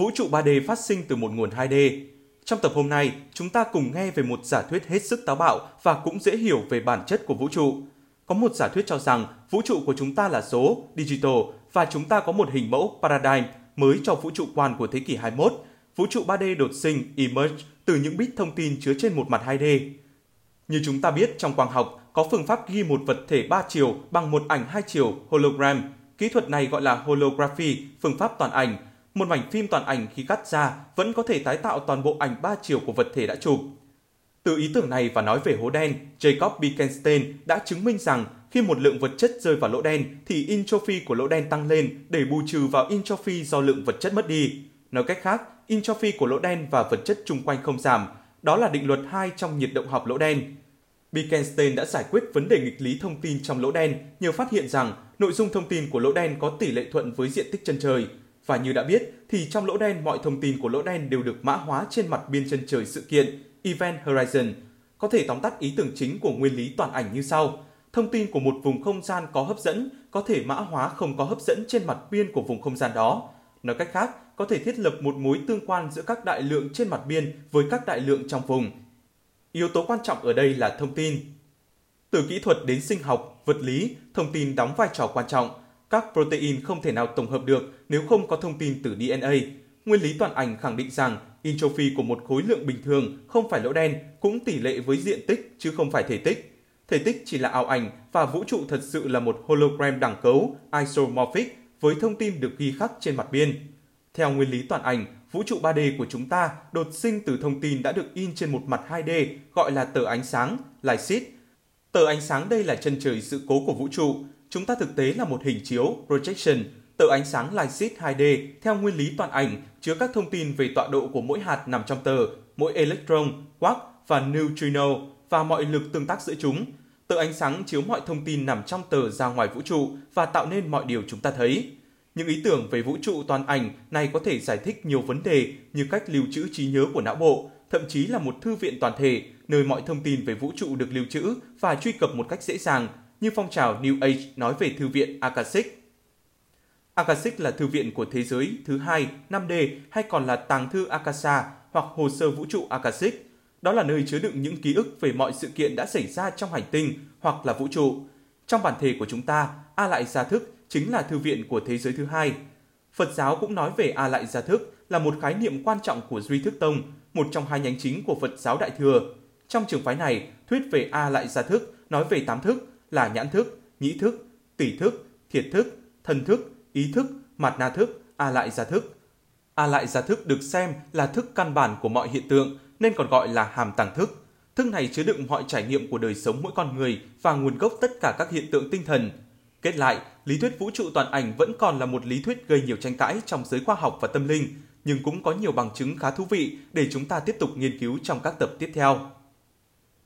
vũ trụ 3D phát sinh từ một nguồn 2D. Trong tập hôm nay, chúng ta cùng nghe về một giả thuyết hết sức táo bạo và cũng dễ hiểu về bản chất của vũ trụ. Có một giả thuyết cho rằng vũ trụ của chúng ta là số, digital, và chúng ta có một hình mẫu paradigm mới cho vũ trụ quan của thế kỷ 21. Vũ trụ 3D đột sinh, emerge, từ những bit thông tin chứa trên một mặt 2D. Như chúng ta biết trong quang học, có phương pháp ghi một vật thể 3 chiều bằng một ảnh 2 chiều hologram. Kỹ thuật này gọi là holography, phương pháp toàn ảnh. Một mảnh phim toàn ảnh khi cắt ra vẫn có thể tái tạo toàn bộ ảnh ba chiều của vật thể đã chụp. Từ ý tưởng này và nói về hố đen, Jacob Bekenstein đã chứng minh rằng khi một lượng vật chất rơi vào lỗ đen thì entropy của lỗ đen tăng lên để bù trừ vào entropy do lượng vật chất mất đi. Nói cách khác, entropy của lỗ đen và vật chất chung quanh không giảm. Đó là định luật 2 trong nhiệt động học lỗ đen. Bekenstein đã giải quyết vấn đề nghịch lý thông tin trong lỗ đen nhờ phát hiện rằng nội dung thông tin của lỗ đen có tỷ lệ thuận với diện tích chân trời. Và như đã biết thì trong lỗ đen mọi thông tin của lỗ đen đều được mã hóa trên mặt biên chân trời sự kiện Event Horizon. Có thể tóm tắt ý tưởng chính của nguyên lý toàn ảnh như sau. Thông tin của một vùng không gian có hấp dẫn có thể mã hóa không có hấp dẫn trên mặt biên của vùng không gian đó. Nói cách khác, có thể thiết lập một mối tương quan giữa các đại lượng trên mặt biên với các đại lượng trong vùng. Yếu tố quan trọng ở đây là thông tin. Từ kỹ thuật đến sinh học, vật lý, thông tin đóng vai trò quan trọng. Các protein không thể nào tổng hợp được nếu không có thông tin từ DNA. Nguyên lý toàn ảnh khẳng định rằng entropy của một khối lượng bình thường không phải lỗ đen cũng tỷ lệ với diện tích chứ không phải thể tích. Thể tích chỉ là ảo ảnh và vũ trụ thật sự là một hologram đẳng cấu isomorphic với thông tin được ghi khắc trên mặt biên. Theo nguyên lý toàn ảnh, vũ trụ 3D của chúng ta đột sinh từ thông tin đã được in trên một mặt 2D gọi là tờ ánh sáng, light sheet. Tờ ánh sáng đây là chân trời sự cố của vũ trụ. Chúng ta thực tế là một hình chiếu, projection, tờ ánh sáng Lysit 2D theo nguyên lý toàn ảnh chứa các thông tin về tọa độ của mỗi hạt nằm trong tờ, mỗi electron, quark và neutrino và mọi lực tương tác giữa chúng. Tờ ánh sáng chiếu mọi thông tin nằm trong tờ ra ngoài vũ trụ và tạo nên mọi điều chúng ta thấy. Những ý tưởng về vũ trụ toàn ảnh này có thể giải thích nhiều vấn đề như cách lưu trữ trí nhớ của não bộ, thậm chí là một thư viện toàn thể nơi mọi thông tin về vũ trụ được lưu trữ và truy cập một cách dễ dàng, như phong trào New Age nói về thư viện Akashic. Akashic là thư viện của thế giới thứ hai 5D hay còn là tàng thư Akasha hoặc hồ sơ vũ trụ Akashic. Đó là nơi chứa đựng những ký ức về mọi sự kiện đã xảy ra trong hành tinh hoặc là vũ trụ. Trong bản thể của chúng ta, A lại gia thức chính là thư viện của thế giới thứ hai. Phật giáo cũng nói về A lại gia thức là một khái niệm quan trọng của Duy Thức Tông, một trong hai nhánh chính của Phật giáo Đại Thừa. Trong trường phái này, thuyết về A lại gia thức nói về tám thức là nhãn thức, nhĩ thức, tỷ thức, thiệt thức, thân thức, ý thức, mặt na thức, A lại gia thức. A lại gia thức được xem là thức căn bản của mọi hiện tượng nên còn gọi là hàm tàng thức. Thức này chứa đựng mọi trải nghiệm của đời sống mỗi con người và nguồn gốc tất cả các hiện tượng tinh thần, Kết lại, lý thuyết vũ trụ toàn ảnh vẫn còn là một lý thuyết gây nhiều tranh cãi trong giới khoa học và tâm linh, nhưng cũng có nhiều bằng chứng khá thú vị để chúng ta tiếp tục nghiên cứu trong các tập tiếp theo.